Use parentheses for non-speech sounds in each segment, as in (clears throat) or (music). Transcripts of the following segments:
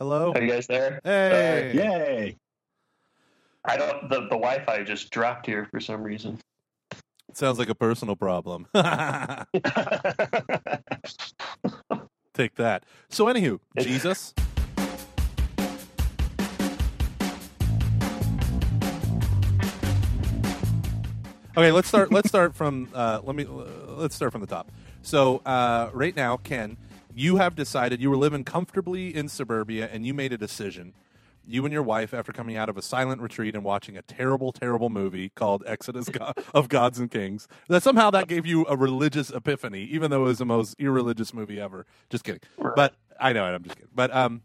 Hello. Are you guys there? Hey. Yay! I don't. The, the Wi-Fi just dropped here for some reason. Sounds like a personal problem. (laughs) Take that. So, anywho, (laughs) Jesus. Okay, let's start. Let's start from. Uh, let me. Let's start from the top. So, uh, right now, Ken, you have decided you were living comfortably in suburbia, and you made a decision. You and your wife, after coming out of a silent retreat and watching a terrible, terrible movie called Exodus (laughs) of Gods and Kings, that somehow that gave you a religious epiphany, even though it was the most irreligious movie ever. Just kidding. But I know it. I'm just kidding. But um,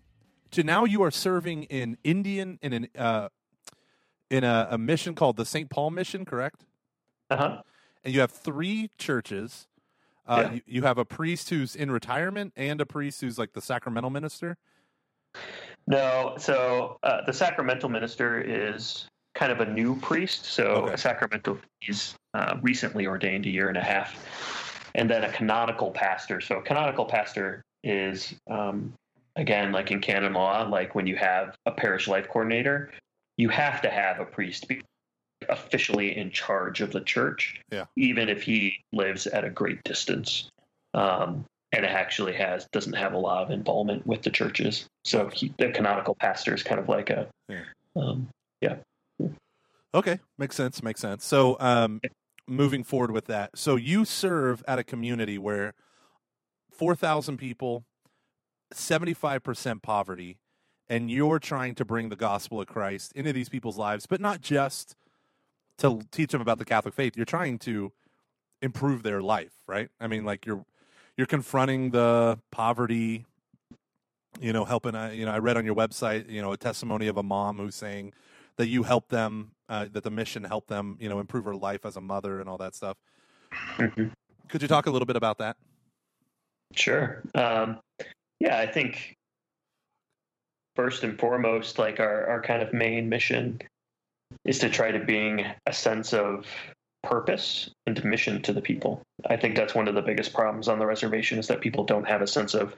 to now you are serving in Indian in an uh, in a, a mission called the St. Paul Mission, correct? Uh huh. and you have three churches. Uh, Yeah. you, you have a priest who's in retirement and a priest who's like the sacramental minister. No, so uh, the sacramental minister is kind of a new priest. So Okay. a sacramental he's uh, recently ordained a year and a half, and then a canonical pastor. So a canonical pastor is um, again like in canon law, like when you have a parish life coordinator, you have to have a priest officially in charge of the church, Yeah. even if he lives at a great distance. Um, and actually has doesn't have a lot of involvement with the churches. So he, the canonical pastor is kind of like a, Yeah. um, Okay, makes sense. Makes sense. So, um, moving forward with that, so you serve at a community where four thousand people, seventy five percent poverty, and you're trying to bring the gospel of Christ into these people's lives, but not just to teach them about the Catholic faith. You're trying to improve their life, right? I mean, like you're you're confronting the poverty. You know, helping. uh, You know, I read on your website, you know, a testimony of a mom who's saying that you help them, uh, that the mission helped them, you know, improve her life as a mother and all that stuff. Mhm. Could you talk a little bit about that? Sure. Um, yeah, I think first and foremost, like our, our kind of main mission is to try to bring a sense of purpose and mission to the people. I think that's one of the biggest problems on the reservation is that people don't have a sense of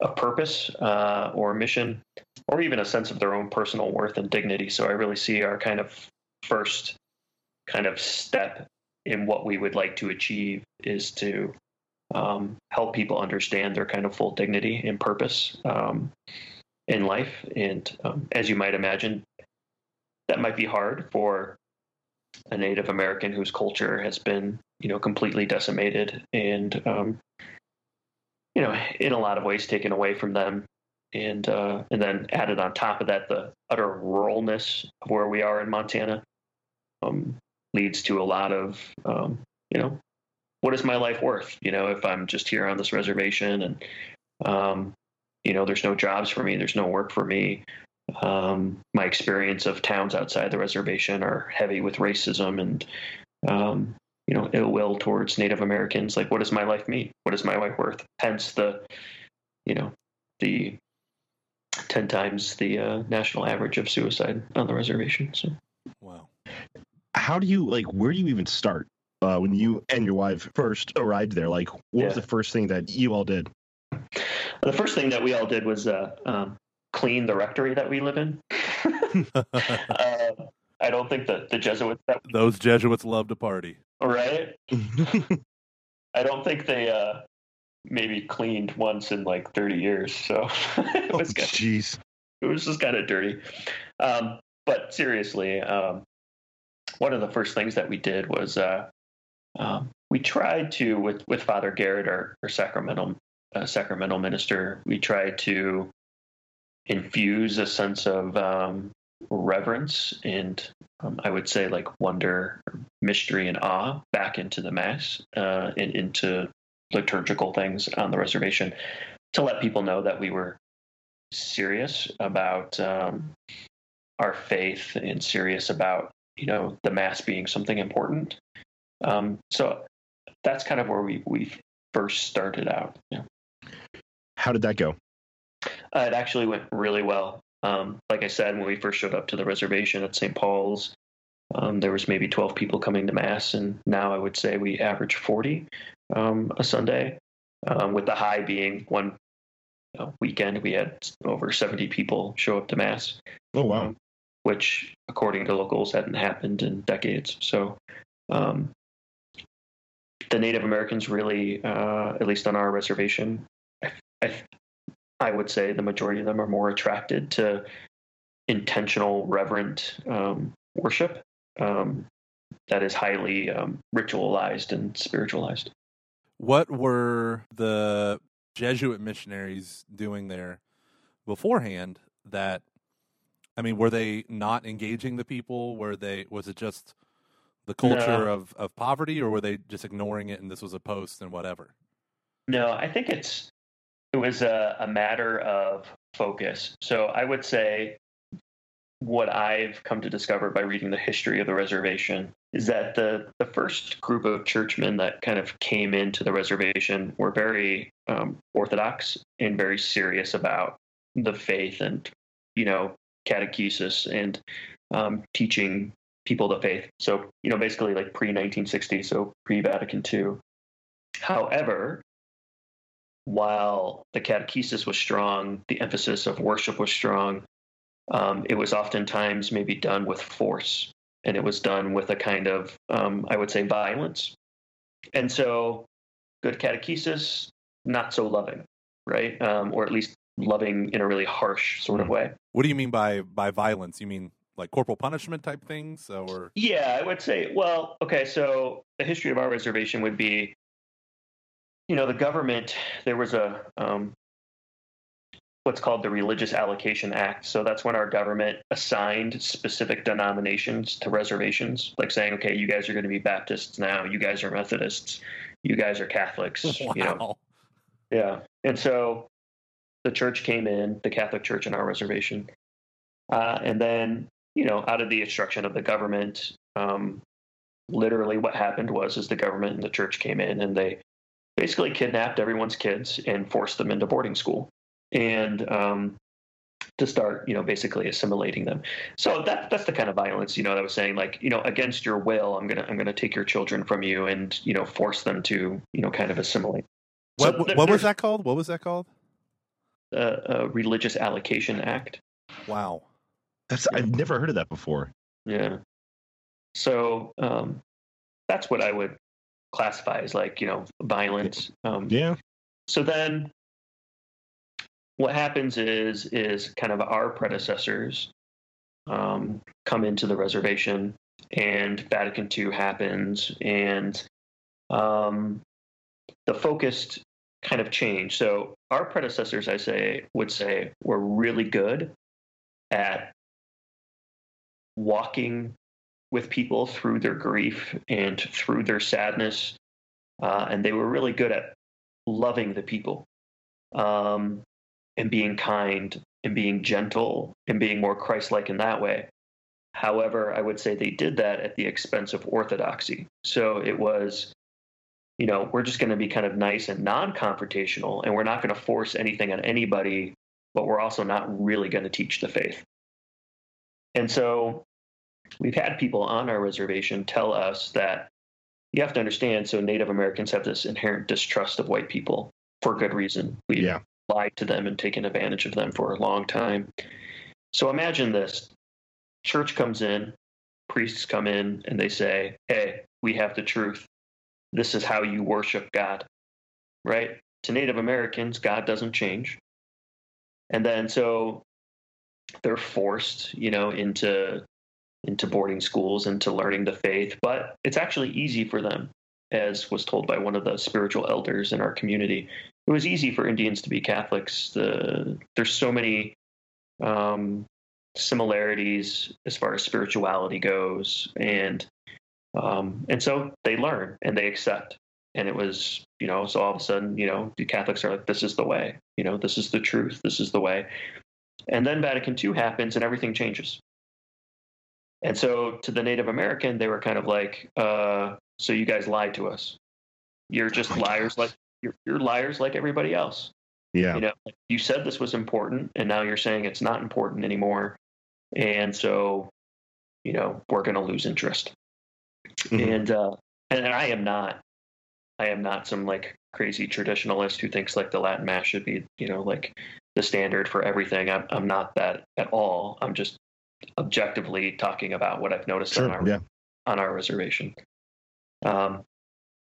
a purpose uh, or mission or even a sense of their own personal worth and dignity. So I really see our kind of first kind of step in what we would like to achieve is to um, help people understand their kind of full dignity and purpose um, in life. And um, as you might imagine, that might be hard for a Native American whose culture has been, you know, completely decimated and, um, you know, in a lot of ways taken away from them. And uh, and then added on top of that, the utter ruralness of where we are in Montana um, leads to a lot of, um, you know, what is my life worth? You know, if I'm just here on this reservation and, um, you know, there's no jobs for me, there's no work for me. Um, my experience of towns outside the reservation are heavy with racism and, um, you know, ill will towards Native Americans. Like, what does my life mean? What is my life worth? Hence the, you know, the 10 times the uh, national average of suicide on the reservation. So. Wow. How do you like? Where do you even start uh, when you and your wife first arrived there? Like, what was the first thing that you all did? The first thing that we all did was uh, um, clean the rectory that we live in. uh, (laughs) I don't think that the Jesuits that Those Jesuits love to party. right. (laughs) I don't think they uh, maybe cleaned once in like 30 years. So (laughs) it oh, was kind jeez. it was just kind of dirty. Um, but seriously, um, one of the first things that we did was uh, um, we tried to with with Father Garrett, our, our sacramental uh, sacramental minister, we tried to infuse a sense of um, reverence and um, I would say like wonder, mystery, and awe back into the mass uh, and into liturgical things on the reservation to let people know that we were serious about um, our faith and serious about you know the mass being something important. Um, so that's kind of where we we first started out. Yeah. How did that go? Uh, it actually went really well. Um, like I said, when we first showed up to the reservation at St. Paul's, um, there was maybe 12 people coming to mass, and now I would say we average 40 um, a Sunday, um, with the high being one weekend we had over 70 people show up to mass. Oh wow. Um, which, according to locals, hadn't happened in decades. So, um, the Native Americans really, uh, at least on our reservation, I, would say the majority of them are more attracted to intentional, reverent um, worship um, that is highly um, ritualized and spiritualized. What were the Jesuit missionaries doing there beforehand that I mean, were they not engaging the people? Were they? Was it just the culture no. of of poverty, or were they just ignoring it and this was a post and whatever? No, I think it's it was a, a matter of focus. So I would say what I've come to discover by reading the history of the reservation is that the the first group of churchmen that kind of came into the reservation were very um, orthodox and very serious about the faith and you know catechesis and um, teaching people the faith. So, you know, basically like pre 1960, so pre Vatican II. However, while the catechesis was strong, the emphasis of worship was strong, um, it was oftentimes maybe done with force and it was done with a kind of, um, I would say, violence. And so, good catechesis, not so loving, right? Um, or at least loving in a really harsh sort of hmm. way. What do you mean by by violence? You mean like corporal punishment type things, or? Yeah, I would say. Well, okay, so the history of our reservation would be, you know, the government. There was a um, what's called the Religious Allocation Act. So that's when our government assigned specific denominations to reservations, like saying, okay, you guys are going to be Baptists now, you guys are Methodists, you guys are Catholics. Wow. (laughs) You know? Yeah, and so the church came in, the Catholic Church in our reservation. Uh, and then, you know, out of the instruction of the government, um, literally what happened was is the government and the church came in and they basically kidnapped everyone's kids and forced them into boarding school and um, to start, you know, basically assimilating them. So that that's the kind of violence, you know, that I was saying, like, you know, against your will, I'm gonna I'm gonna take your children from you and you know force them to you know kind of assimilate. What so what was that called? What was that called? uh, Religious Allocation Act. Wow, that's I've never heard of that before. Yeah, so um, that's what I would classify as like you know violence. Um, yeah. So then, what happens is is kind of our predecessors um, come into the reservation, and Vatican II happens, and um, the focused kind of change. So our predecessors, I say, would say, were really good at walking with people through their grief and through their sadness, uh, and they were really good at loving the people um, and being kind and being gentle and being more Christ-like in that way. However, I would say they did that at the expense of orthodoxy. So it was you know, we're just going to be kind of nice and non confrontational, and we're not going to force anything on anybody, but we're also not really going to teach the faith. And so we've had people on our reservation tell us that you have to understand so Native Americans have this inherent distrust of white people for good reason. We yeah. lied to them and taken advantage of them for a long time. So imagine this church comes in, priests come in, and they say, Hey, we have the truth this is how you worship God, right? To Native Americans, God doesn't change. And then so they're forced, you know, into into boarding schools and to learning the faith, but it's actually easy for them, as was told by one of the spiritual elders in our community. It was easy for Indians to be Catholics. The, there's so many um, similarities as far as spirituality goes, and um, and so they learn and they accept. And it was, you know, so all of a sudden, you know, the Catholics are like, this is the way, you know, this is the truth, this is the way. And then Vatican II happens and everything changes. And so to the Native American, they were kind of like, uh, so you guys lied to us. You're just oh liars gosh. like you're, you're liars like everybody else. Yeah. You know, you said this was important and now you're saying it's not important anymore. And so, you know, we're going to lose interest. Mm-hmm. And uh, and I am not, I am not some like crazy traditionalist who thinks like the Latin Mass should be, you know, like the standard for everything. I'm, I'm not that at all. I'm just objectively talking about what I've noticed Sure. on our Yeah. on our reservation. Um,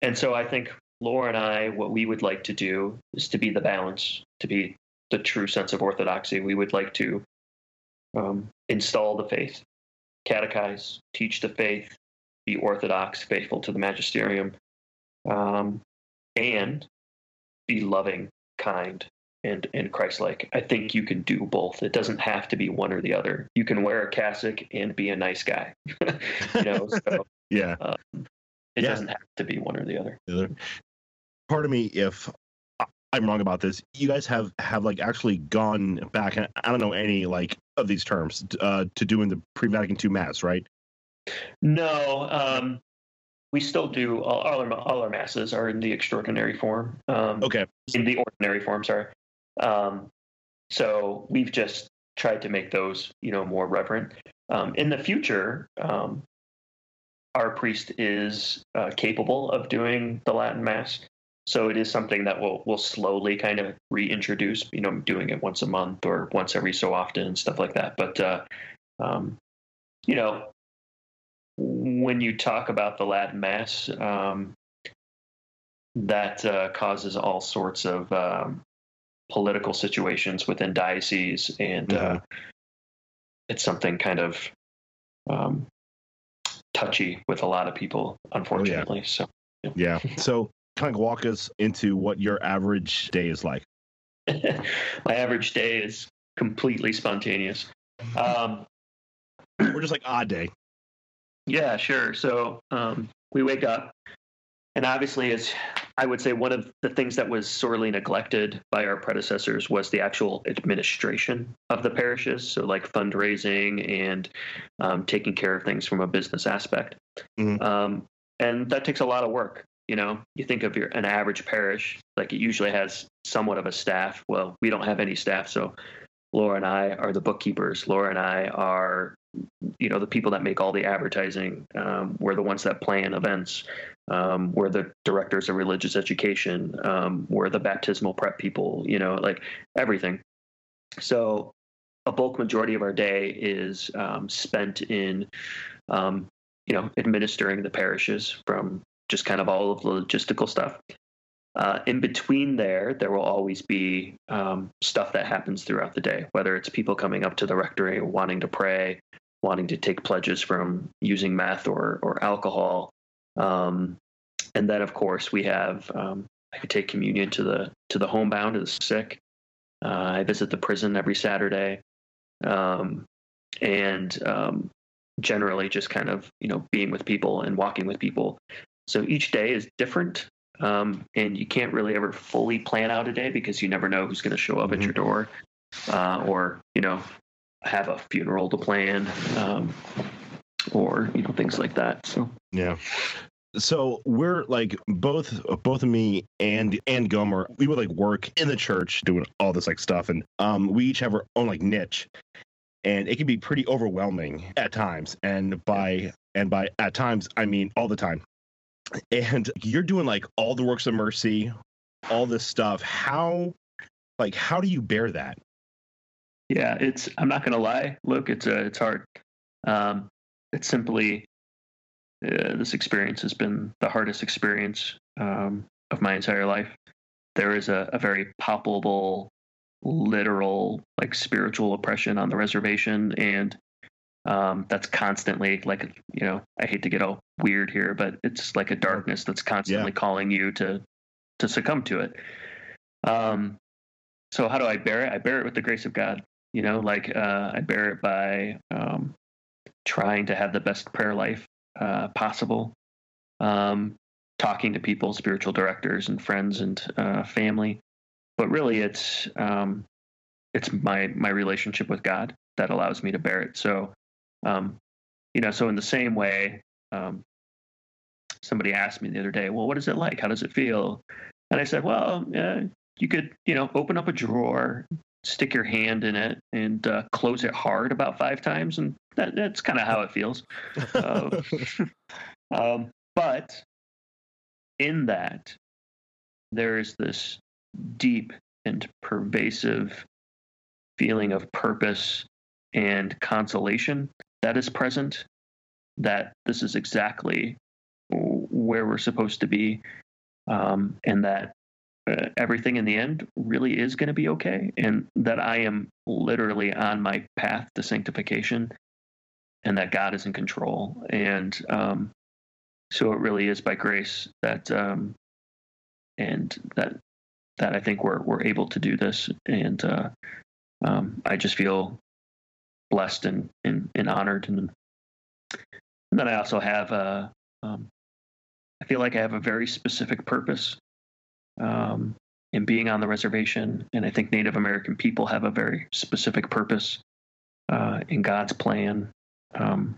and so I think Laura and I, what we would like to do is to be the balance, to be the true sense of orthodoxy. We would like to um, install the faith, catechize, teach the faith, be orthodox, faithful to the magisterium, um, and be loving, kind, and and Christ-like. I think you can do both. It doesn't have to be one or the other. You can wear a cassock and be a nice guy. (laughs) you know, so (laughs) Yeah. it Yeah. doesn't have to be one or the other. the other. Part of me, if I'm wrong about this, you guys have have like actually gone back. I don't know any like of these terms uh, to doing the pre-Vatican II mass, right? No, um, we still do all, all, our, all our masses are in the extraordinary form. Um, Okay. in the ordinary form, sorry. Um, so we've just tried to make those, you know, more reverent. Um, in the future, um, our priest is uh, capable of doing the Latin Mass, so it is something that we'll we'll slowly kind of reintroduce. You know, doing it once a month or once every so often and stuff like that. But uh, um, you know, when you talk about the Latin Mass, um, that uh, causes all sorts of um, political situations within dioceses, and uh, it's something kind of um, touchy with a lot of people, unfortunately. So, Yeah. (laughs) So kind of walk us into what your average day is like. (laughs) my average day is completely spontaneous. Um, We're just like odd day. Yeah, sure. So um, we wake up, and obviously, as I would say, one of the things that was sorely neglected by our predecessors was the actual administration of the parishes. So, like fundraising and um, taking care of things from a business aspect. Mhm. Um, and that takes a lot of work. You know, you think of your an average parish, like it usually has somewhat of a staff. Well, we don't have any staff, so Laura and I are the bookkeepers. Laura and I are you know the people that make all the advertising um, we're the ones that plan events um, we're the directors of religious education um, we're the baptismal prep people you know like everything so a bulk majority of our day is um, spent in um, you know administering the parishes from just kind of all of the logistical stuff uh, in between there, there will always be um, stuff that happens throughout the day, whether it's people coming up to the rectory wanting to pray, wanting to take pledges from using meth or, or alcohol. Um, and then, of course, we have um, I could take communion to the to the homebound, to the sick. Uh, I visit the prison every Saturday, um, and um, generally just kind of you know being with people and walking with people. So each day is different, um, and you can't really ever fully plan out a day because you never know who's going to show up at Mhm. your door, uh, or you know have a funeral to plan, um, or you know things like that. So Yeah. So we're like both both of me and and Gomer, we would like work in the church doing all this like stuff and um we each have our own like niche. And it can be pretty overwhelming at times. And by and by at times I mean all the time. And you're doing like all the works of mercy, all this stuff. How like how do you bear that? yeah, it's I'm not going to lie. Look, it's uh, it's hard. Um, it's simply uh, this experience has been the hardest experience um, of my entire life. There is a, a very palpable, literal, like spiritual oppression on the reservation, and um, that's constantly like you know I hate to get all weird here, but it's like a darkness that's constantly calling you to to succumb to it. Um, so how do I bear it? I bear it with the grace of God. You know, like uh, I bear it by um, trying to have the best prayer life uh, possible, um, talking to people, spiritual directors and friends and uh, family. But really, it's um, it's my my relationship with God that allows me to bear it. So, um, you know, so in the same way, um, somebody asked me the other day, "Well, what is it like? How does it feel?" And I said, "Well, uh, you could, you know, open up a drawer, stick your hand in it, and uh, close it hard about five times, and that, that's kind of how it feels." Uh, (laughs) um, but in that, there is this deep and pervasive feeling of purpose and consolation that is present, that this is exactly where we're supposed to be, um, and that uh, everything in the end really is going to be okay, and that I am literally on my path to sanctification, and that God is in control. And um, so it really is by grace that, um, and that that I think we're we're able to do this, and uh, um, I just feel blessed and and, and honored, and, and then I also have a, um, I feel like I have a very specific purpose um, in being on the reservation, and I think Native American people have a very specific purpose uh, in God's plan um,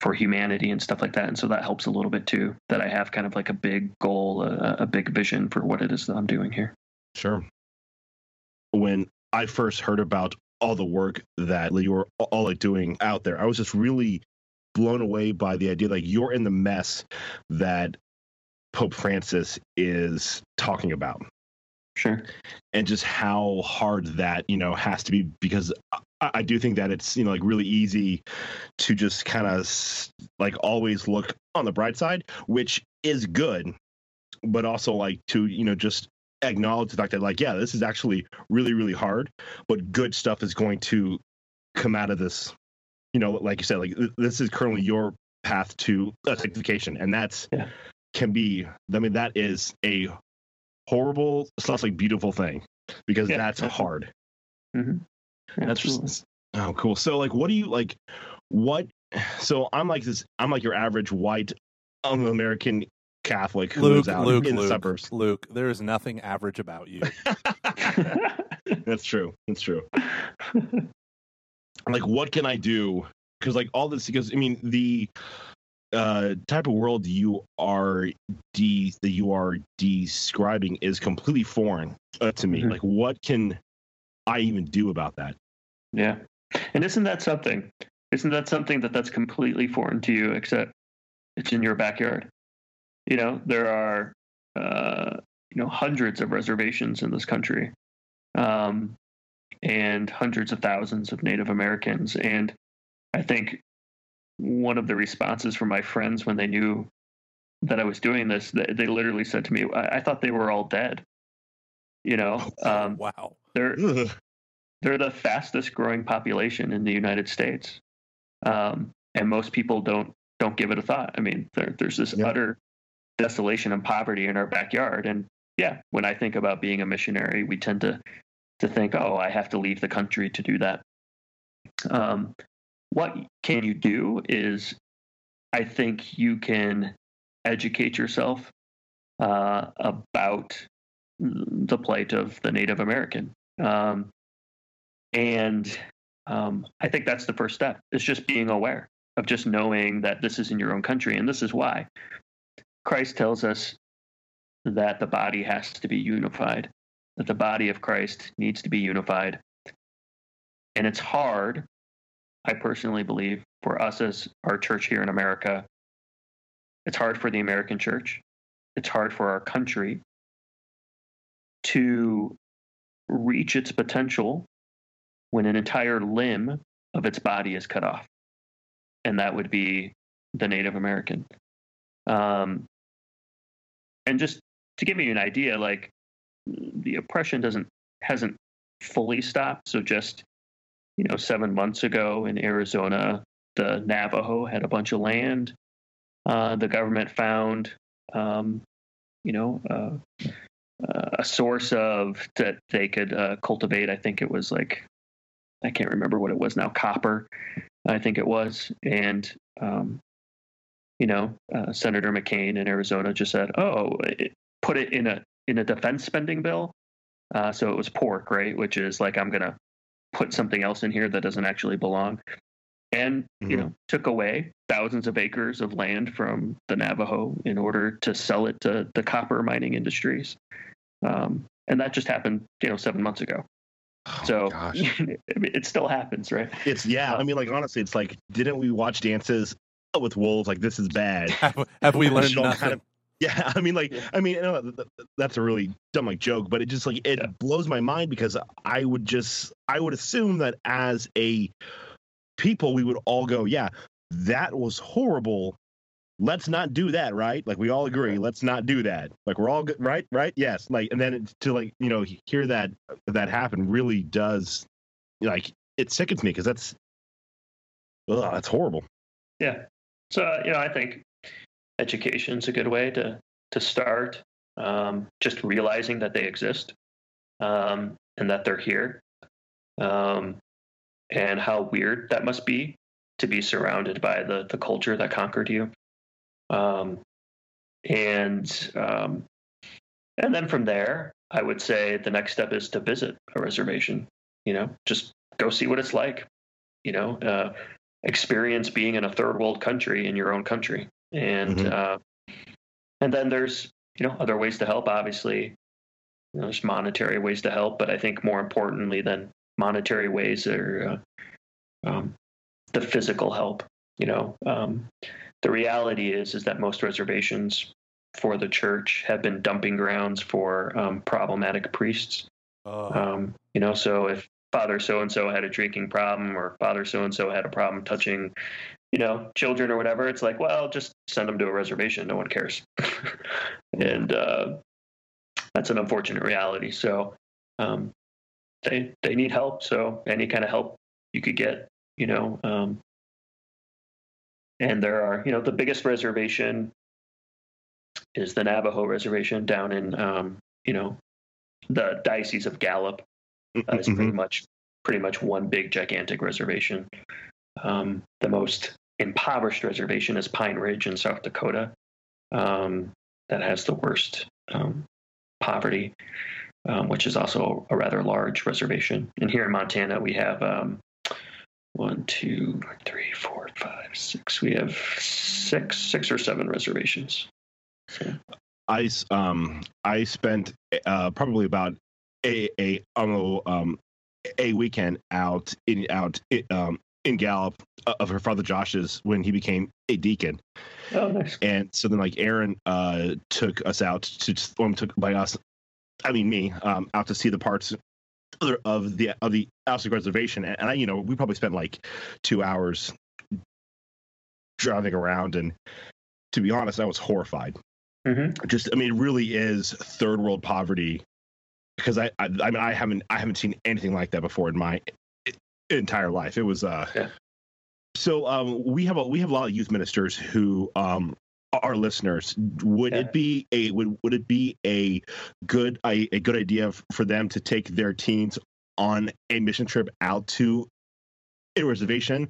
for humanity and stuff like that. And so that helps a little bit too. That I have kind of like a big goal, a, a big vision for what it is that I'm doing here. Sure. When I first heard about all the work that you were all like doing out there, I was just really blown away by the idea like you're in the mess that Pope Francis is talking about. Sure. And just how hard that, you know, has to be because I, I do think that it's, you know, like really easy to just kind of like always look on the bright side, which is good, but also like to, you know, just acknowledge the fact that like, yeah, this is actually really, really hard, but good stuff is going to come out of this. You know, like you said, like this is currently your path to sanctification, and that's yeah can be i mean that is a horrible slash like beautiful thing because yeah, that's hard. Mm-hmm. that's just oh cool. So like what do you like what so i'm like this i'm like your average white american catholic who luke, lives out luke, in luke, the suburbs. Luke there is nothing average about you. (laughs) (laughs) That's true. That's true. Like what can i do? Because like all this because i mean the uh, type of world you are de that you are describing is completely foreign uh, to me. Mm-hmm. Like, what can I even do about that? Yeah, and isn't that something? Isn't that something that that's completely foreign to you? Except it's in your backyard. You know, there are uh, you know hundreds of reservations in this country, um, and hundreds of thousands of Native Americans, and I think one of the responses from my friends when they knew that I was doing this, they, they literally said to me, I, I, thought they were all dead." You know, (laughs) oh, um, wow, they're they're the fastest growing population in the United States, um, and most people don't don't give it a thought. I mean, there, there's this yep. utter desolation and poverty in our backyard, and yeah, when I think about being a missionary, we tend to to think, "Oh, I have to leave the country to do that." Um, what can you do is I think you can educate yourself uh, about the plight of the Native American. Um, and um, I think that's the first step. It's just being aware of just knowing that this is in your own country. And this is why Christ tells us that the body has to be unified, that the body of Christ needs to be unified. And it's hard I personally believe for us as our church here in America, it's hard for the American church, it's hard for our country to reach its potential when an entire limb of its body is cut off. And that would be the Native American. Um, and just to give you an idea, like the oppression doesn't hasn't fully stopped. So just you know, seven months ago in Arizona, the Navajo had a bunch of land. Uh, the government found, um, you know, uh, uh, a source of that they could uh, cultivate. I think it was like, I can't remember what it was now, copper, I think it was. And, um, you know, uh, Senator McCain in Arizona just said, oh, it, put it in a in a defense spending bill. Uh, so it was pork, right? Which is like I'm gonna put something else in here that doesn't actually belong. And mm-hmm. you know took away thousands of acres of land from the navajo in order to sell it to the copper mining industries. Um, and that just happened you know seven months ago. Oh so (laughs) it still happens right? It's yeah i mean like honestly it's like didn't we watch dances with wolves? Like this is bad. (laughs) Have, have we learned nothing? Kind of, Yeah, (laughs) I mean, like, Yeah. I mean, I know that- that- that's a really dumb like joke, but it just like it Yeah. blows my mind because I would just I would assume that as a people we would all go, yeah, that was horrible. Let's not do that, right? Like we all agree, let's not do that. Like we're all good, right? Right? Yes. Like, and then to like you know hear that that happen really does like it sickens me because that's ugh, that's horrible. Yeah. So uh, you know, I think education's a good way to to start. Um, just realizing that they exist um, and that they're here, um, and how weird that must be to be surrounded by the the culture that conquered you. Um, and um, and then from there, I would say the next step is to visit a reservation. You know, just go see what it's like. You know, uh, experience being in a third world country in your own country and Mhm. uh, and then there's you know other ways to help obviously. You know, there's monetary ways to help but i think more importantly than monetary ways are uh, um, the physical help you know. Um, the reality is is that most reservations for the church have been dumping grounds for um, problematic priests. Uh, um, you know, so if father so and so had a drinking problem or father so and so had a problem touching, you know, children or whatever, it's like, well, just send them to a reservation. No one cares. (laughs) and uh, that's an unfortunate reality. So um, they they need help. So any kind of help you could get, you know. Um, and there are, you know, the biggest reservation is the Navajo reservation down in, um, you know, the diocese of Gallup. Uh, pretty much pretty much one big gigantic reservation. Um, the most impoverished reservation is Pine Ridge in South Dakota. Um, that has the worst um, poverty, um, which is also a rather large reservation. And here in Montana, we have um, one, two, three, four, five, six. We have six, six or seven reservations. So, I um I spent uh probably about a a um, um a weekend out in out um in Gallup uh, of her father Josh's when he became a deacon, oh, nice. and so then like Aaron uh took us out to um, took by us, I mean me um out to see the parts of the of the, of the Alsek reservation, and, and I you know we probably spent like two hours driving around, and to be honest, I was horrified. Hmm just i mean it really is third world poverty because I, I i mean i haven't i haven't seen anything like that before in my entire life it was uh Yeah. so um we have a we have a lot of youth ministers who um are listeners would Yeah. it be a would, would it be a good a, a good idea for them to take their teens on a mission trip out to a reservation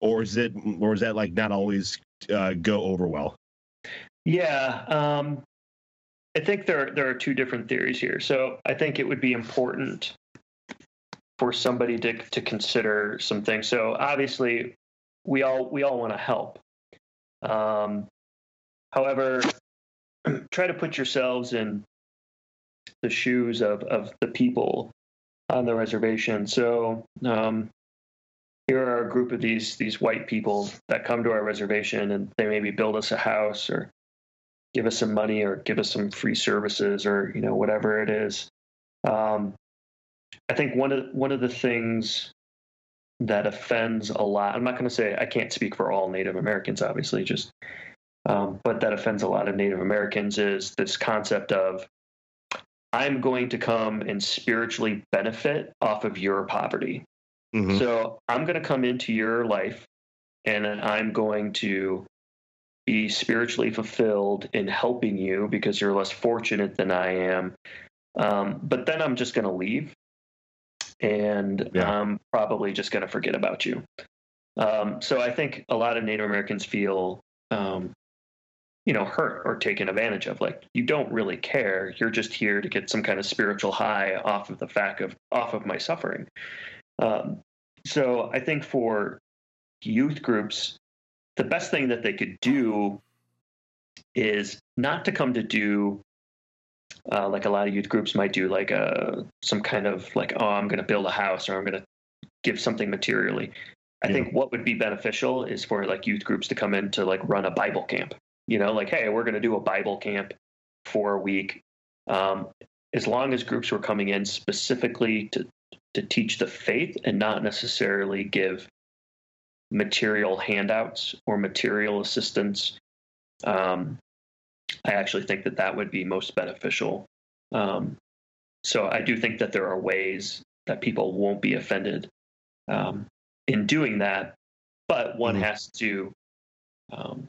or is it or is that like not always uh, go over well Yeah, um, I think there there are two different theories here. So I think it would be important for somebody to to consider some things. So obviously, we all we all want to help. Um, however, (clears throat) try to put yourselves in the shoes of of the people on the reservation. So um, here are a group of these these white people that come to our reservation, and they maybe build us a house or give us some money or give us some free services or you know whatever it is. Um, I think one of one of the things that offends a lot. I'm not going to say I can't speak for all Native Americans, obviously, just um, but that offends a lot of Native Americans is this concept of I'm going to come and spiritually benefit off of your poverty. Mhm. So I'm going to come into your life and I'm going to be spiritually fulfilled in helping you because you're less fortunate than I am. Um, but then I'm just going to leave and Yeah. I'm probably just going to forget about you. Um, so I think a lot of Native Americans feel, um, you know, hurt or taken advantage of. Like you don't really care. You're just here to get some kind of spiritual high off of the fact of off of my suffering. Um, so I think for youth groups, the best thing that they could do is not to come to do uh, like a lot of youth groups might do, like a some kind of like, oh, I'm going to build a house or I'm going to give something materially. I Yeah. think what would be beneficial is for like youth groups to come in to like run a Bible camp. you know, like, hey, we're going to do a Bible camp for a week. Um, as long as groups were coming in specifically to to teach the faith and not necessarily give material handouts or material assistance, um, I actually think that that would be most beneficial. Um, so I do think that there are ways that people won't be offended um, in doing that, but one mm-hmm. has to, um,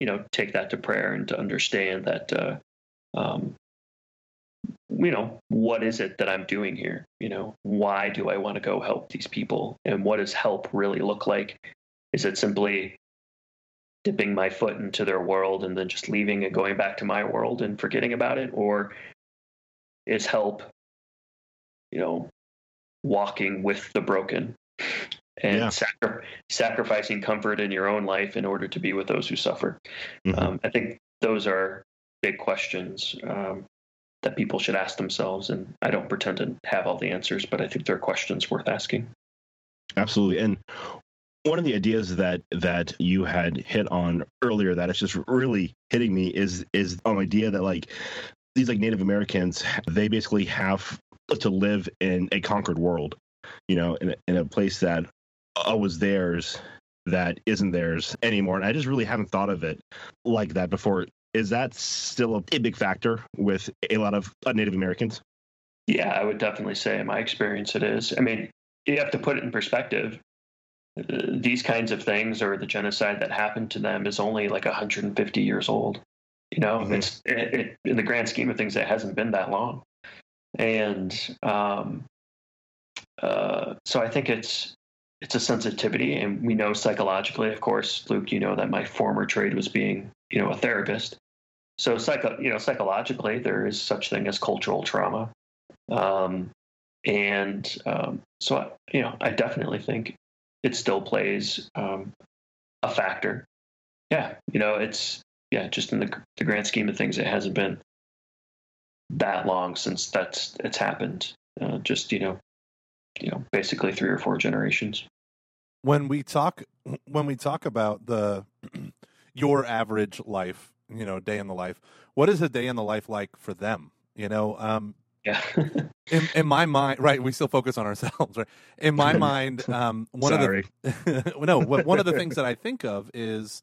you know, take that to prayer and to understand that, uh, um, you know, what is it that I'm doing here? You know, why do I want to go help these people, and what does help really look like? Is it simply dipping my foot into their world and then just leaving and going back to my world and forgetting about it, or is help, you know, walking with the broken and yeah. sacri- sacrificing comfort in your own life in order to be with those who suffer. Mm-hmm. Um, I think those are big questions um, that people should ask themselves. And I don't pretend to have all the answers, but I think they're questions worth asking. Absolutely. And one of the ideas that that you had hit on earlier that is just really hitting me is is an idea that like these like Native Americans they basically have to live in a conquered world, you know, in a, in a place that uh, was theirs that isn't theirs anymore. And I just really haven't thought of it like that before. Is that still a, a big factor with a lot of uh, Native Americans? Yeah, I would definitely say in my experience it is. I mean, you have to put it in perspective. These kinds of things or the genocide that happened to them is only like 150 years old. You know, mm-hmm. it's it, it, in the grand scheme of things, it hasn't been that long and um, uh, so I think it's it's a sensitivity, and we know psychologically, of course, Luke, you know that my former trade was being you know a therapist. So psycho, you know, psychologically, there is such thing as cultural trauma, um, and um, so you know, I definitely think it still plays um, a factor. Yeah, you know, it's yeah, just in the the grand scheme of things, it hasn't been that long since that's it's happened. Uh, just you know, you know, basically three or four generations. When we talk, when we talk about the (clears throat) your average life, you know, day in the life. What is a day in the life like for them? You know, um, yeah. (laughs) in, in, my mind, right? We still focus on ourselves, (laughs) right? In my mind, (laughs) um, one Sorry. of the no, one of the things that I think of is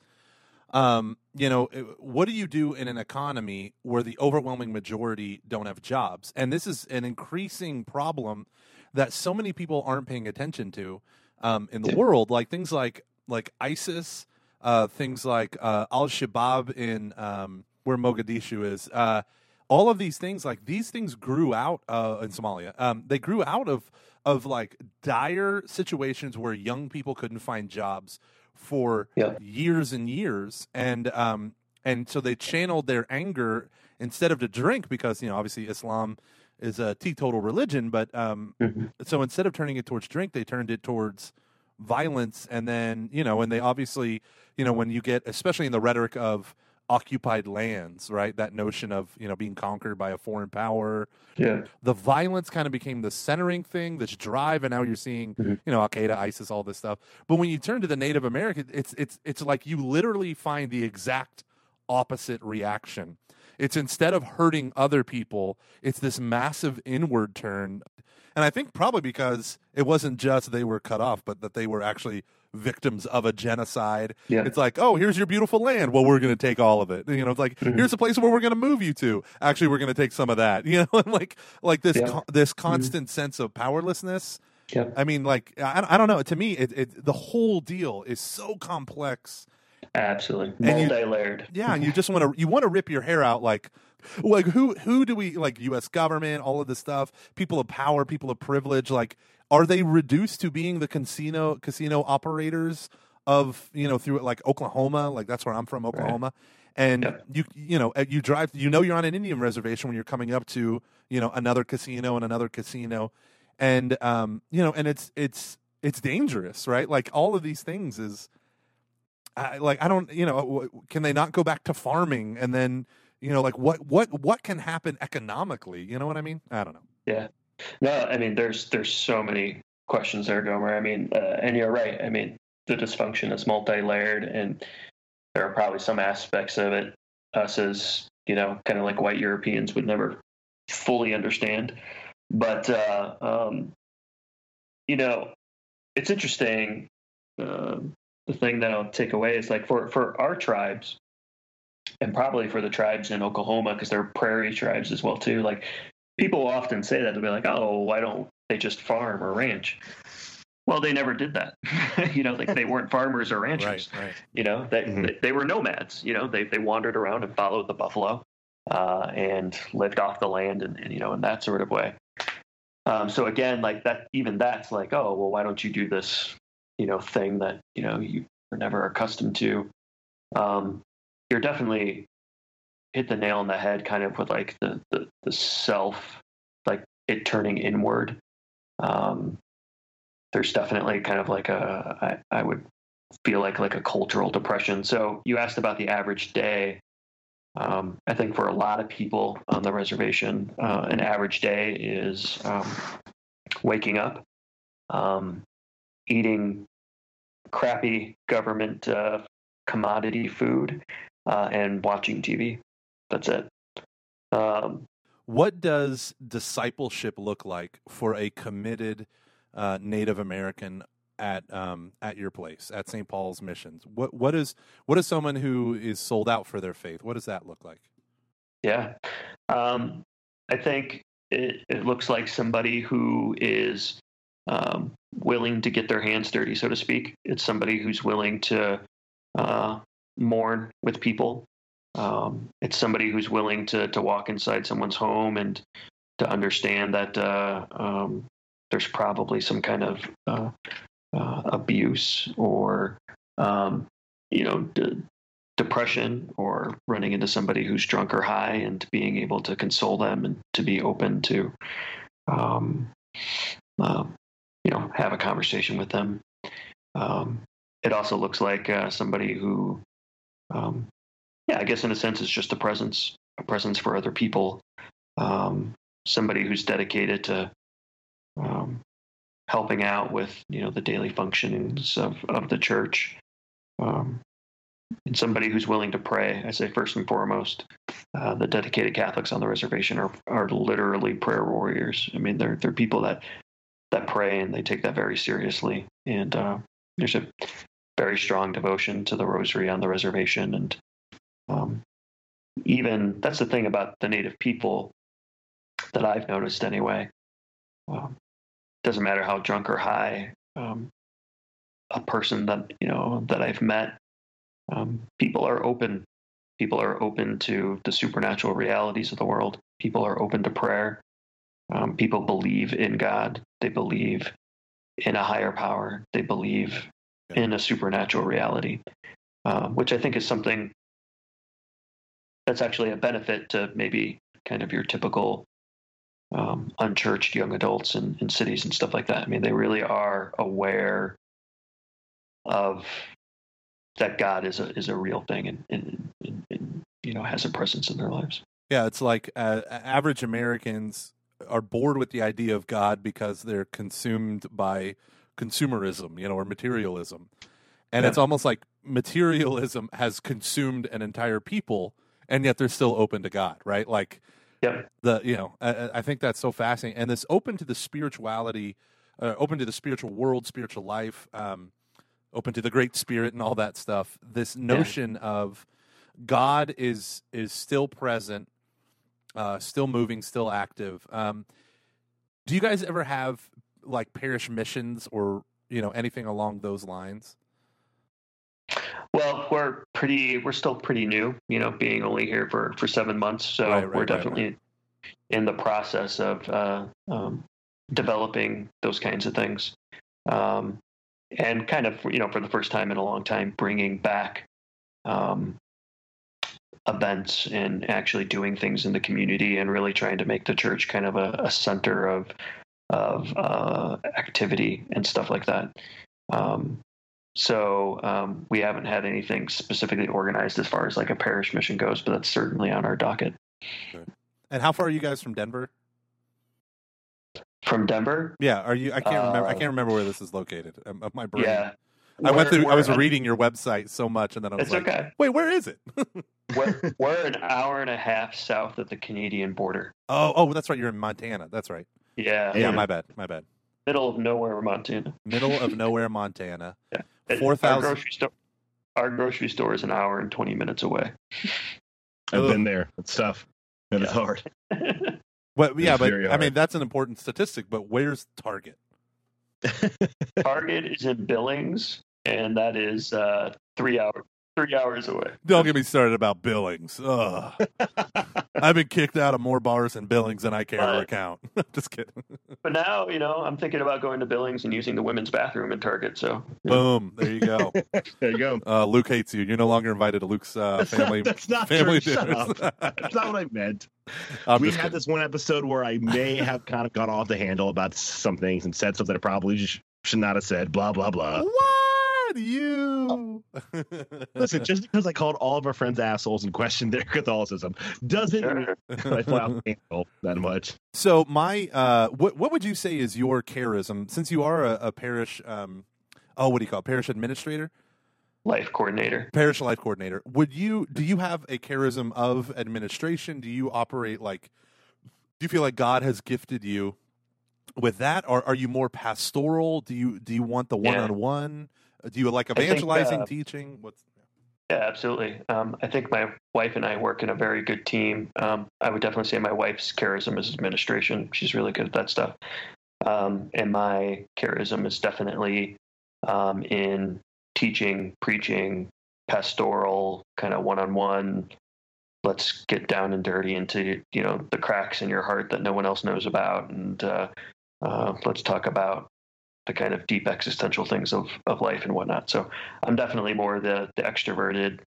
um, you know, what do you do in an economy where the overwhelming majority don't have jobs? And this is an increasing problem that so many people aren't paying attention to um, in the yeah. world, like things like like ISIS, uh, things like uh, Al Shabaab in um, where Mogadishu is. Uh, all of these things, like these things, grew out uh, in Somalia. Um, they grew out of of like dire situations where young people couldn't find jobs for yeah. years and years, and um, and so they channeled their anger instead of to drink because you know obviously Islam is a teetotal religion, but um, mm-hmm. so instead of turning it towards drink, they turned it towards violence, and then you know, and they obviously you know when you get especially in the rhetoric of occupied lands, right? That notion of you know being conquered by a foreign power. Yeah. The violence kind of became the centering thing, this drive, and now you're seeing mm-hmm. you know Al Qaeda, ISIS, all this stuff. But when you turn to the Native American, it's it's it's like you literally find the exact opposite reaction. It's instead of hurting other people, it's this massive inward turn. And I think probably because it wasn't just they were cut off, but that they were actually victims of a genocide. Yeah. It's like, oh, here's your beautiful land. Well, we're going to take all of it. You know, it's like mm-hmm. here's a place where we're going to move you to. Actually, we're going to take some of that. (laughs) You know, like like this yeah. co- this mm-hmm. constant mm-hmm. sense of powerlessness. Yeah. I mean, like I, I don't know. To me, it, it the whole deal is so complex. Absolutely, multi-layered. yeah, and you (laughs) just want to you want to rip your hair out like like who who do we like U.S. government, all of this stuff, people of power, people of privilege, like are they reduced to being the casino casino operators of you know through like Oklahoma? Like that's where I'm from, Oklahoma. Right. And you you know you drive you know you're on an Indian reservation when you're coming up to you know another casino and another casino, and um you know and it's it's it's dangerous, right? Like all of these things is. I, like I don't, you know, can they not go back to farming and then, you know, like what what what can happen economically? You know what I mean? I don't know. Yeah, no, I mean, there's there's so many questions there, Gomer. I mean, uh, and you're right. I mean, the dysfunction is multi-layered, and there are probably some aspects of it us as you know, kind of like white Europeans would never fully understand. But uh, um, you know, it's interesting. Uh, the thing that I'll take away is like for for our tribes, and probably for the tribes in Oklahoma because they're prairie tribes as well too. Like people often say that they'll be like, "Oh, why don't they just farm or ranch?" Well, they never did that. (laughs) you know, like they weren't farmers or ranchers. Right, right. You know, they, Mhm. they they were nomads. You know, they they wandered around and followed the buffalo, uh, and lived off the land, and, and you know, in that sort of way. Um, so again, like that, even that's like, oh, well, why don't you do this, you know, thing that you know you were never accustomed to? Um, you're definitely hit the nail on the head, kind of with like the the, the self, like it turning inward. Um, there's definitely kind of like a I, I would feel like like a cultural depression. So you asked about the average day. Um, I think for a lot of people on the reservation, uh, an average day is um, waking up, um, eating crappy government uh, commodity food, uh, and watching TV. That's it. Um, What does discipleship look like for a committed uh, Native American at um, at your place at St. Paul's Missions? What what is what is someone who is sold out for their faith? What does that look like? Yeah. Um, I think it, it looks like somebody who is um, willing to get their hands dirty, so to speak. It's somebody who's willing to uh, mourn with people. Um, it's somebody who's willing to, to walk inside someone's home and to understand that uh, um, there's probably some kind of uh, uh, abuse or, um, you know, depression or running into somebody who's drunk or high and being able to console them and to be open to um, um, you know have a conversation with them. Um, it also looks like uh, somebody who um, yeah i guess in a sense it's just a presence a presence for other people um, somebody who's dedicated to um, helping out with you know the daily functionings of, of the church um, and somebody who's willing to pray. I say first and foremost, uh, the dedicated Catholics on the reservation are are literally prayer warriors. I mean, they're they're people that that pray and they take that very seriously. And uh, there's a very strong devotion to the Rosary on the reservation, and um, even that's the thing about the native people that I've noticed anyway. Um, doesn't matter how drunk or high um, a person that you know that I've met um, people are open. People are open to the supernatural realities of the world. People are open to prayer. Um, people believe in God. They believe in a higher power. They believe in a supernatural reality, um, which I think is something that's actually a benefit to maybe kind of your typical um, unchurched young adults in, in cities and stuff like that. I mean, they really are aware of that God is a is a real thing and, and, and, and you know has a presence in their lives. Yeah, it's like uh, average Americans are bored with the idea of God because they're consumed by consumerism, you know, or materialism. And Yeah. it's almost like materialism has consumed an entire people and yet they're still open to God, right? Like Yep. the you know, I, I think that's so fascinating and this open to the spirituality, uh, open to the spiritual world, spiritual life, um open to the great spirit and all that stuff. This notion of God is is still present, uh, still moving, still active. Um, do you guys ever have like parish missions or you know anything along those lines? Well, we're pretty we're still pretty new, you know, being only here for for seven months, so Right, right, we're right, definitely in the process of uh, um, developing those kinds of things. Um, and kind of, you know, for the first time in a long time, bringing back um, events and actually doing things in the community and really trying to make the church kind of a, a center of of uh, activity and stuff like that. Um, so um, we haven't had anything specifically organized as far as like a parish mission goes, but that's certainly on our docket. And how far are you guys from Denver? From Denver, Yeah, are you? I can't remember. I Uh, can't remember where this is located. Um, of my brain. yeah, I went through. I was reading your website so much, and then I was It's like, okay. "Wait, where is it?" (laughs) We're, we're an hour and a half south of the Canadian border. oh, oh, that's right. You're in Montana. That's right. Yeah, Yeah, Yeah. my bad. My bad. middle of nowhere, Montana. Middle of (laughs) nowhere, Montana. It- Four Our grocery store. Our grocery store is an hour and twenty minutes away. (laughs) I've been there. It's tough. It is Yeah. hard. (laughs) But yeah, It's but I mean that's an important statistic. But where's Target? (laughs) Target is in Billings, and that is uh, three hours three hours away. Don't get me started about Billings. Ugh. I've been kicked out of more bars in Billings than I care to But- recount. (laughs) Just kidding. But now, you know, I'm thinking about going to Billings and using the women's bathroom in Target. So Boom. There you go. (laughs) there you go. Uh, Luke hates you. You're no longer invited to Luke's uh, That's family not, that's not family true. Shut dinners. up. That's not what I meant. I'm we had kidding. this one episode where I may have kind of gone off the handle about some things and said something I probably sh- should not have said. Blah blah blah. What you? (laughs) Listen, just because I called all of our friends assholes and questioned their Catholicism doesn't mean. I fly off that much. So my uh, what what would you say is your charism since you are a, a parish um, oh what do you call it? parish administrator life coordinator. parish life coordinator would you do you have a charism of administration do you operate like do you feel like God has gifted you with that or are you more pastoral do you do you want the one on one do you like think, evangelizing uh, teaching what's Yeah, absolutely. Um, I think my wife and I work in a very good team. Um, I would definitely say my wife's charism is administration. She's really good at that stuff. Um, and my charism is definitely um, in teaching, preaching, pastoral, kind of one on one. Let's get down and dirty into you know the cracks in your heart that no one else knows about, and uh, uh, let's talk about the kind of deep existential things of, of life and whatnot. So I'm definitely more the, the extroverted,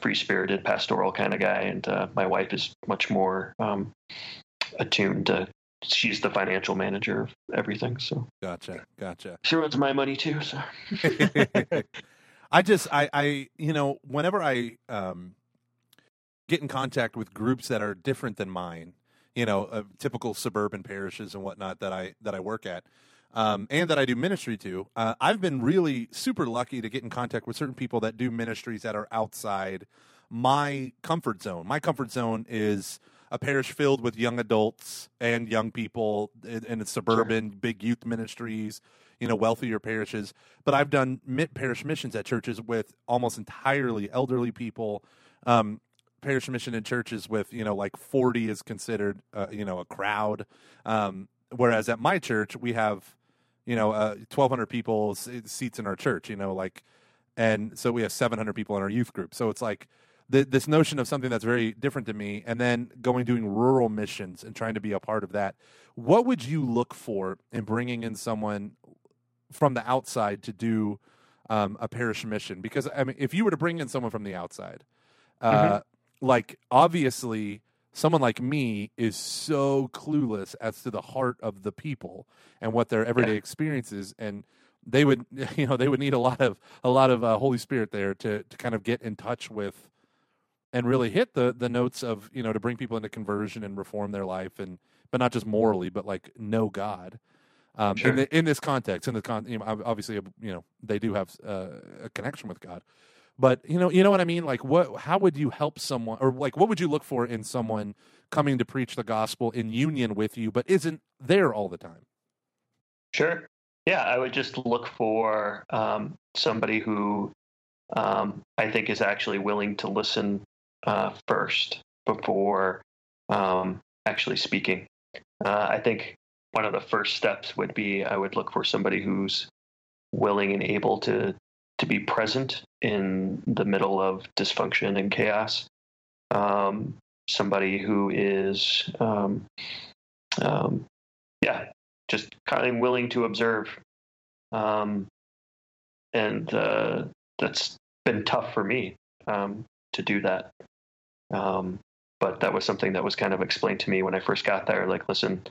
free spirited, pastoral kind of guy, and uh, my wife is much more um, attuned to. She's the financial manager of everything, so gotcha gotcha she runs my money too. So (laughs) I just I I you know whenever I um get in contact with groups that are different than mine, you know, uh, typical suburban parishes and whatnot that I that I work at, um, and that I do ministry to, uh, I've been really super lucky to get in contact with certain people that do ministries that are outside my comfort zone. My comfort zone is a parish filled with young adults and young people and it's suburban big youth ministries you know wealthier parishes but i've done parish missions at churches with almost entirely elderly people um, parish mission in churches with you know like 40 is considered uh, you know a crowd. Um, whereas at my church we have you know uh, 1200 people seats in our church you know like and so we have 700 people in our youth group. So it's like this notion of something that's very different to me and then going doing rural missions and trying to be a part of that. What would you look for in bringing in someone from the outside to do um, a parish mission? Because i mean if you were to bring in someone from the outside uh, like obviously someone like me is so clueless as to the heart of the people and what their everyday Yeah. experiences and they would (laughs) you know they would need a lot of a lot of uh, holy spirit there to to kind of get in touch with and really hit the the notes of you know to bring people into conversion and reform their life and but not just morally but like know god um, Sure. in, the, in this context in the con you know, obviously you know they do have uh, a connection with god but you know you know what i mean like what how would you help someone or like what would you look for in someone coming to preach the gospel in union with you but isn't there all the time Sure. Yeah, I would just look for um, somebody who um, I think is actually willing to listen uh, first before um, actually speaking. Uh, I think one of the first steps would be I would look for somebody who's willing and able to to be present in the middle of dysfunction and chaos. Um, somebody who is, um, um, yeah, just kind of willing to observe. Um, and uh, that's been tough for me um, to do that. Um, but that was something that was kind of explained to me when I first got there. Like, listen,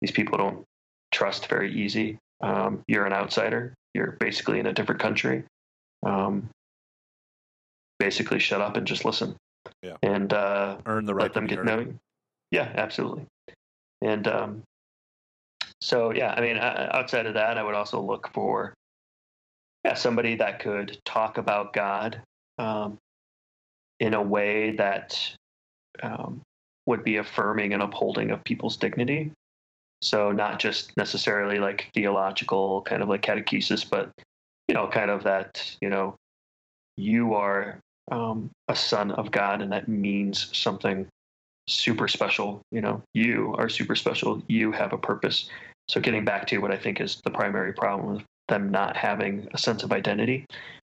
these people don't trust very easy. You're an outsider. You're basically in a different country. Um, basically, shut up and just listen. Yeah. And uh, earn the right let them get knowing. Yeah, absolutely. And um, so, yeah, I mean, outside of that, I would also look for yeah, somebody that could talk about God um, in a way that um, would be affirming and upholding of people's dignity. So not just necessarily like theological kind of like catechesis, but you know, kind of that you know, you are um, a son of God, and that means something super special. You know, you are super special. You have a purpose. So getting back to what I think is the primary problem with them not having a sense of identity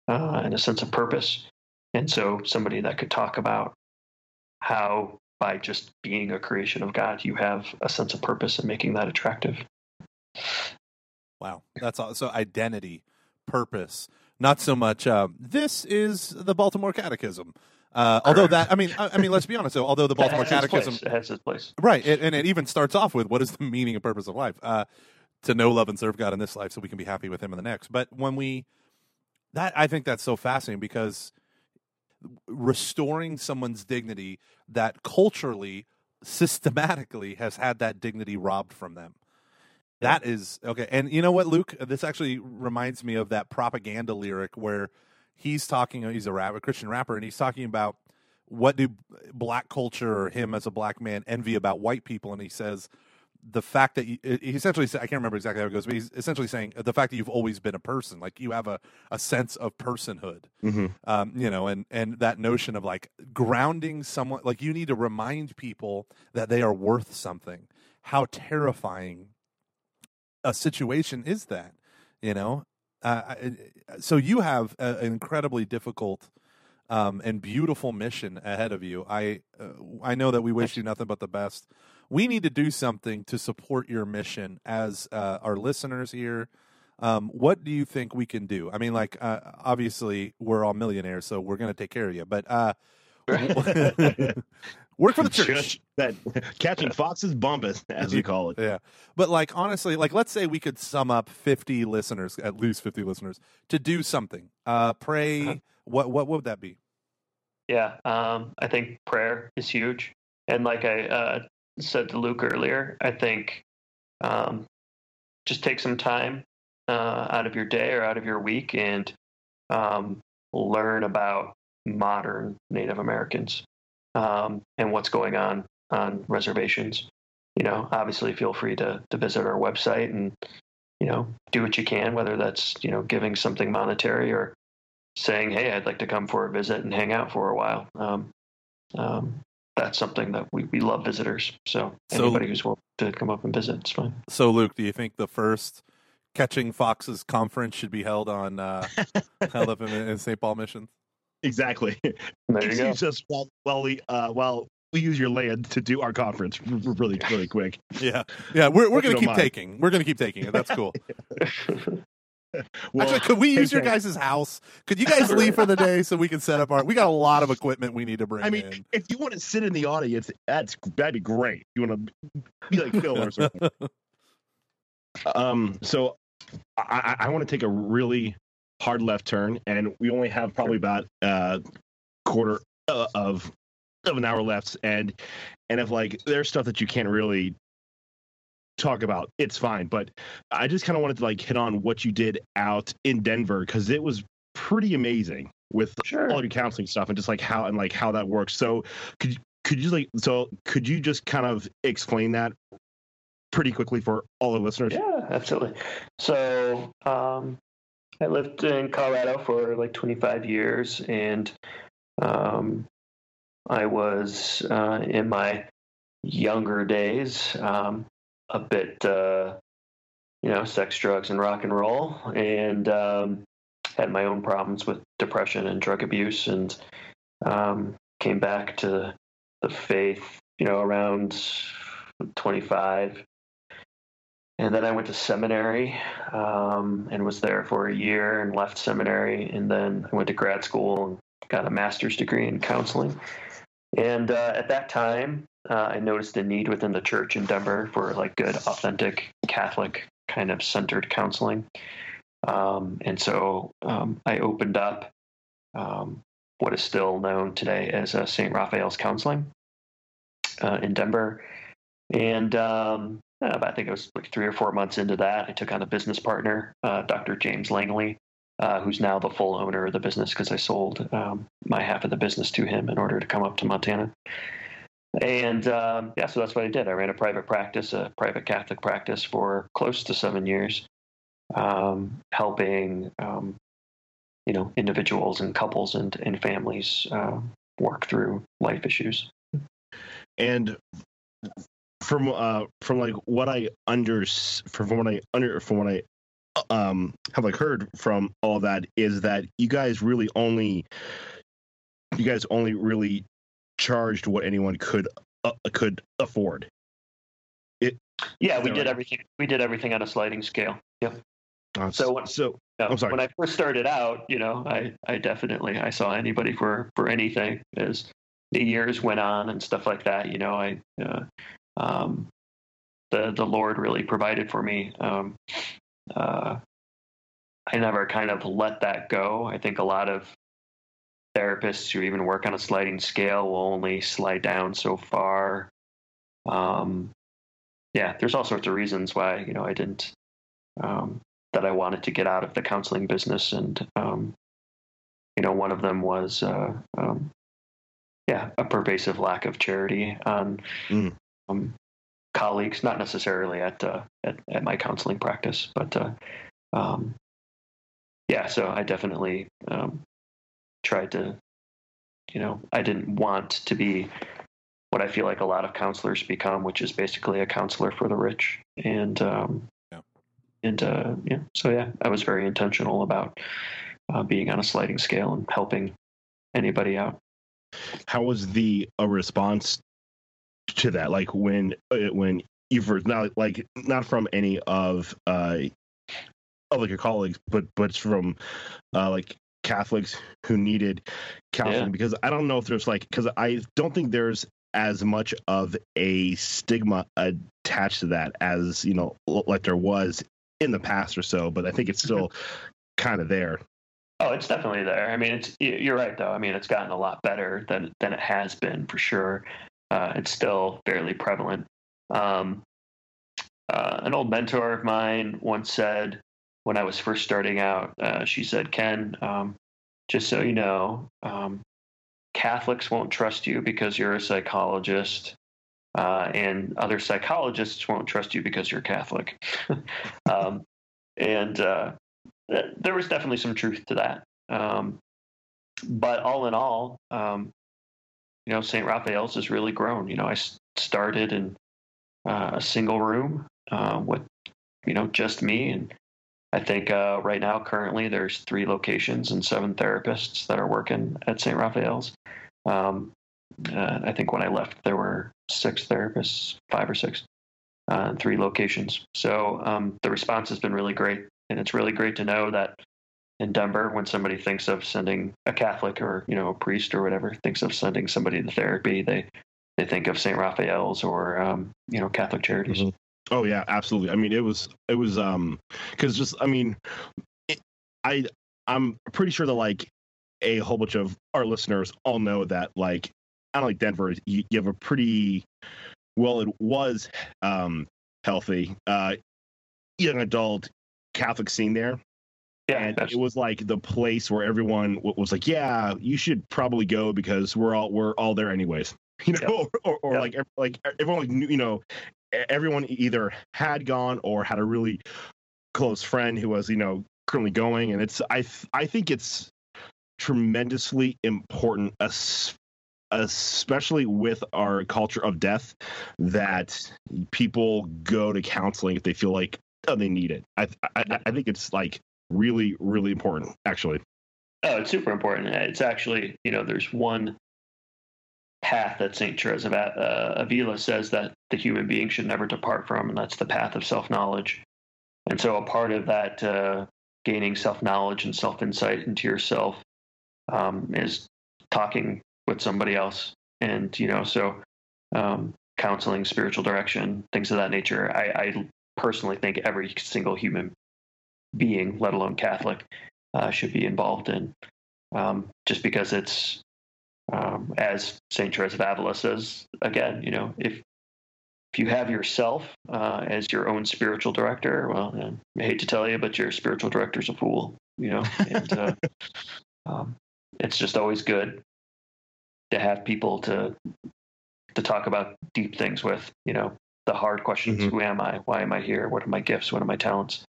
uh, and a sense of purpose. And so somebody that could talk about how by just being a creation of God, you have a sense of purpose and making that attractive. Wow, that's all. So identity, purpose, not so much. Uh, this is the Baltimore Catechism. Uh, although that, I mean, I, I, mean, let's be honest. Though, although the Baltimore Catechism it has its place, right, it, and it even starts off with what is the meaning and purpose of life? Uh, to know, love, and serve God in this life, so we can be happy with Him in the next. But when we, that I think that's so fascinating because restoring someone's dignity that culturally, systematically has had that dignity robbed from them. That is okay. And you know what, Luke? This actually reminds me of that propaganda lyric where he's talking. He's a rapper, Christian rapper, and he's talking about what do black culture or him as a black man envy about white people, and he says the fact that you, he essentially said, I can't remember exactly how it goes, but he's essentially saying the fact that you've always been a person, like you have a, a sense of personhood, mm-hmm. um, you know, and, and that notion of like grounding someone, like you need to remind people that they are worth something. How terrifying a situation is that, you know? Uh, so you have a, an incredibly difficult um, and beautiful mission ahead of you. I uh, I know that we wish you nothing but the best we need to do something to support your mission as uh, our listeners here. Um, what do you think we can do? I mean, like, uh, obviously, we're all millionaires, so we're going to take care of you. But uh, (laughs) (laughs) (laughs) work for the church. that (laughs) catching foxes bumpus, as we (laughs) call it. Yeah, but like honestly, like let's say we could sum up fifty listeners, at least fifty listeners, to do something. Uh, pray. What what would that be? Yeah, um, I think prayer is huge, and like I uh, said to Luke earlier, I think um, just take some time uh, out of your day or out of your week and um, learn about modern Native Americans um, and what's going on on reservations. You know, obviously, feel free to to visit our website and you know do what you can, whether that's you know giving something monetary or saying, "Hey, I'd like to come for a visit and hang out for a while." Um, um, that's something that we, we love visitors. So, so anybody who's willing to come up and visit, it's fine. So, Luke, do you think the first Catching Foxes conference should be held on uh, (laughs) held up in, in St. Paul Missions? Exactly. (laughs) There you go. Just while, while we uh, while we use your land to do our conference really really quick. (laughs) Yeah, yeah. We're we're gonna keep mind. taking. We're gonna keep taking it. That's cool. (laughs) well, Actually, could we use your guys' house? Could you guys leave for the day so we can set up our? We got a lot of equipment we need to bring. I mean, in. if you want to sit in the audience, that's that'd be great. You want to be like Phil or something. um. So, I, I want to take a really hard left turn, and we only have probably about a uh, quarter uh, of of an hour left, and and if like there's stuff that you can't really talk about, it's fine. But I just kind of wanted to like hit on what you did out in Denver because it was pretty amazing with sure. all your counseling stuff and just like how and like how that works. So could could you like so could you just kind of explain that pretty quickly for all the listeners? Yeah, absolutely. So um, I lived in Colorado for like 25 years, and um, I was uh, in my younger days um, a bit, uh, you know, sex, drugs, and rock and roll, and um, had my own problems with depression and drug abuse, and um, came back to the faith, you know, around 25. And then I went to seminary um, and was there for a year and left seminary. And then I went to grad school and got a master's degree in counseling. And uh, at that time, uh, I noticed a need within the church in Denver for like good, authentic Catholic kind of centered counseling. Um, and so um, I opened up um, what is still known today as uh, St. Raphael's Counseling uh, in Denver. And um, uh, I think it was like three or four months into that, I took on a business partner, uh, Dr. James Langley, uh, who's now the full owner of the business because I sold um, my half of the business to him in order to come up to Montana. And um, yeah, so that's what I did. I ran a private practice, a private Catholic practice for close to seven years, um, helping um, you know individuals and couples and and families uh, work through life issues. And from uh from like what I under from what I under from what I um have like heard from all that is that you guys really only you guys only really charged what anyone could uh, could afford. It yeah, we did right? everything. We did everything on a sliding scale. Yep. Uh, so when, so I'm sorry. When I first started out, you know, I I definitely I saw anybody for for anything as the years went on and stuff like that. You know, I uh, um, the the Lord really provided for me. Um, uh, I never kind of let that go. I think a lot of therapists who even work on a sliding scale will only slide down so far. Um, yeah, there's all sorts of reasons why you know I didn't um, that I wanted to get out of the counseling business, and um, you know one of them was uh, um, yeah a pervasive lack of charity on mm. Um, colleagues, not necessarily at, uh, at, at my counseling practice, but uh, um, yeah. So I definitely tried to, you know, I didn't want to be what I feel like a lot of counselors become, which is basically a counselor for the rich. And um, yeah. and uh, yeah, so yeah, I was very intentional about uh, being on a sliding scale and helping anybody out. How was the a response to that? Like when uh, when first not like not from any of uh of like your colleagues, but but from uh like Catholics who needed counseling yeah. because I don't know if there's like because I don't think there's as much of a stigma attached to that as you know like there was in the past or so, but I think it's still kind of there. Oh, it's definitely there. I mean, it's you're right though. I mean, it's gotten a lot better than than it has been for sure. Uh, it's still fairly prevalent. Um, uh, an old mentor of mine once said, when I was first starting out, uh, she said, Ken, um, just so you know, um, Catholics won't trust you because you're a psychologist, uh, and other psychologists won't trust you because you're Catholic. (laughs) um, and uh, th- there was definitely some truth to that. Um, but all in all, um, you know, St. Raphael's has really grown. You know, I started in uh, a single room uh, with, you know, just me and I think uh, right now, currently, there's three locations and seven therapists that are working at St. Raphael's. Um, uh, I think when I left, there were six therapists, five or six, uh, three locations. So um, the response has been really great, and it's really great to know that in Denver, when somebody thinks of sending a Catholic or you know a priest or whatever thinks of sending somebody to therapy, they they think of St. Raphael's or um, you know Catholic Charities. Mm-hmm. Oh yeah, absolutely. I mean, it was it was um because just I mean, it, I I'm pretty sure that like a whole bunch of our listeners all know that like I don't like Denver. You, you have a pretty well, it was um healthy uh young adult Catholic scene there. Yeah, and it was like the place where everyone was like, "Yeah, you should probably go because we're all we're all there anyways." (laughs) You know, yep. or, or, or yep. like like everyone like you know everyone either had gone or had a really close friend who was you know currently going and it's i th- i think it's tremendously important especially with our culture of death that people go to counseling if they feel like oh, they need it I, I i think it's like really really important actually oh it's super important it's actually you know there's one path that St. Therese of uh, Avila says that the human being should never depart from, and that's the path of self knowledge. And so, a part of that uh, gaining self knowledge and self insight into yourself um, is talking with somebody else. And, you know, so um, counseling, spiritual direction, things of that nature. I, I, personally think every single human being, let alone Catholic, uh, should be involved in. Um, just because it's um, as Saint Therese of Avila says again, you know, if if you have yourself uh, as your own spiritual director, well, I hate to tell you, but your spiritual director's a fool. you know, and uh, (laughs) um, it's just always good to have people to to talk about deep things with. You know, the hard questions: Mhm. Who am I? Why am I here? What are my gifts? What are my talents?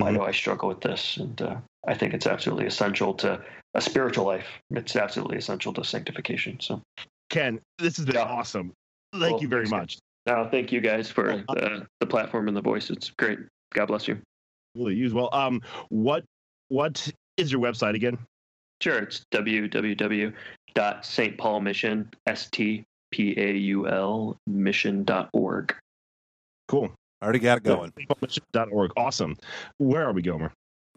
Why Mhm. do I struggle with this? And uh, I think it's absolutely essential to a spiritual life. It's absolutely essential to sanctification. So, Ken, this has been Yeah. awesome. Thank Cool. you very much. now, thank you guys for Oh, uh the, the platform and the voice. It's great. God bless you. Really use well. Um, what what is your website again? Sure, it's www.stpaulmission, S-T-P-A-U-L, mission.org. Cool. Already got it going. org. Awesome. Where are we, Gomer?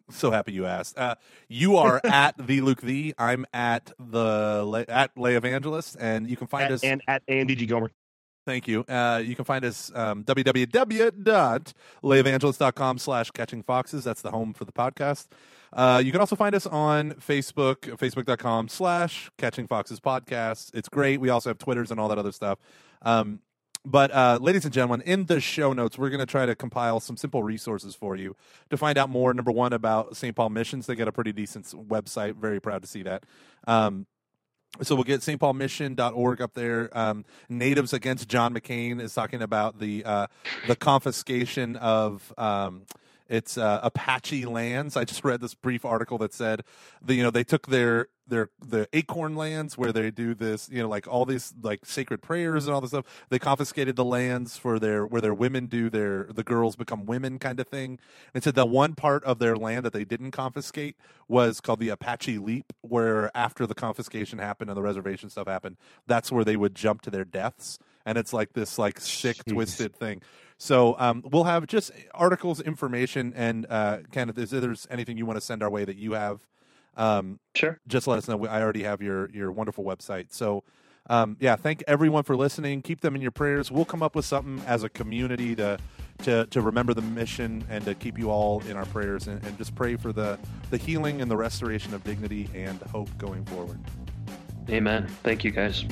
So happy you asked. Uh, you are (laughs) at the Luke the. I'm at the at Lay Evangelist, and you can find At, us. and at ANDG Gomer. Thank you. Uh, you can find us um, www.layevangelist.com slash catching foxes. That's the home for the podcast. Uh, you can also find us on Facebook, facebook.com slash catching foxes podcast. It's great. We also have Twitters and all that other stuff. Um, but, uh, ladies and gentlemen, in the show notes, we're going to try to compile some simple resources for you to find out more. Number one, about St. Paul Missions. They got a pretty decent website. Very proud to see that. Um, so we'll get stpaulmission.org up there. Um, Natives Against John McCain is talking about the uh, the confiscation of um, its uh, Apache lands. I just read this brief article that said, the, you know, they took their their the acorn lands where they do this, you know, like all these like sacred prayers and all this stuff. They confiscated the lands for their where their women do their the girls become women kind of thing. And said the one part of their land that they didn't confiscate was called the Apache Leap, where after the confiscation happened and the reservation stuff happened, that's where they would jump to their deaths. And it's like this like sick, Jeez. twisted thing. So um, we'll have just articles, information, and uh, Kenneth, is there's anything you want to send our way that you have, um, Sure. just let us know. I already have your your wonderful website. So um, yeah, thank everyone for listening. Keep them in your prayers. We'll come up with something as a community to to to remember the mission and to keep you all in our prayers and, and just pray for the the healing and the restoration of dignity and hope going forward. Amen. Thank you, guys.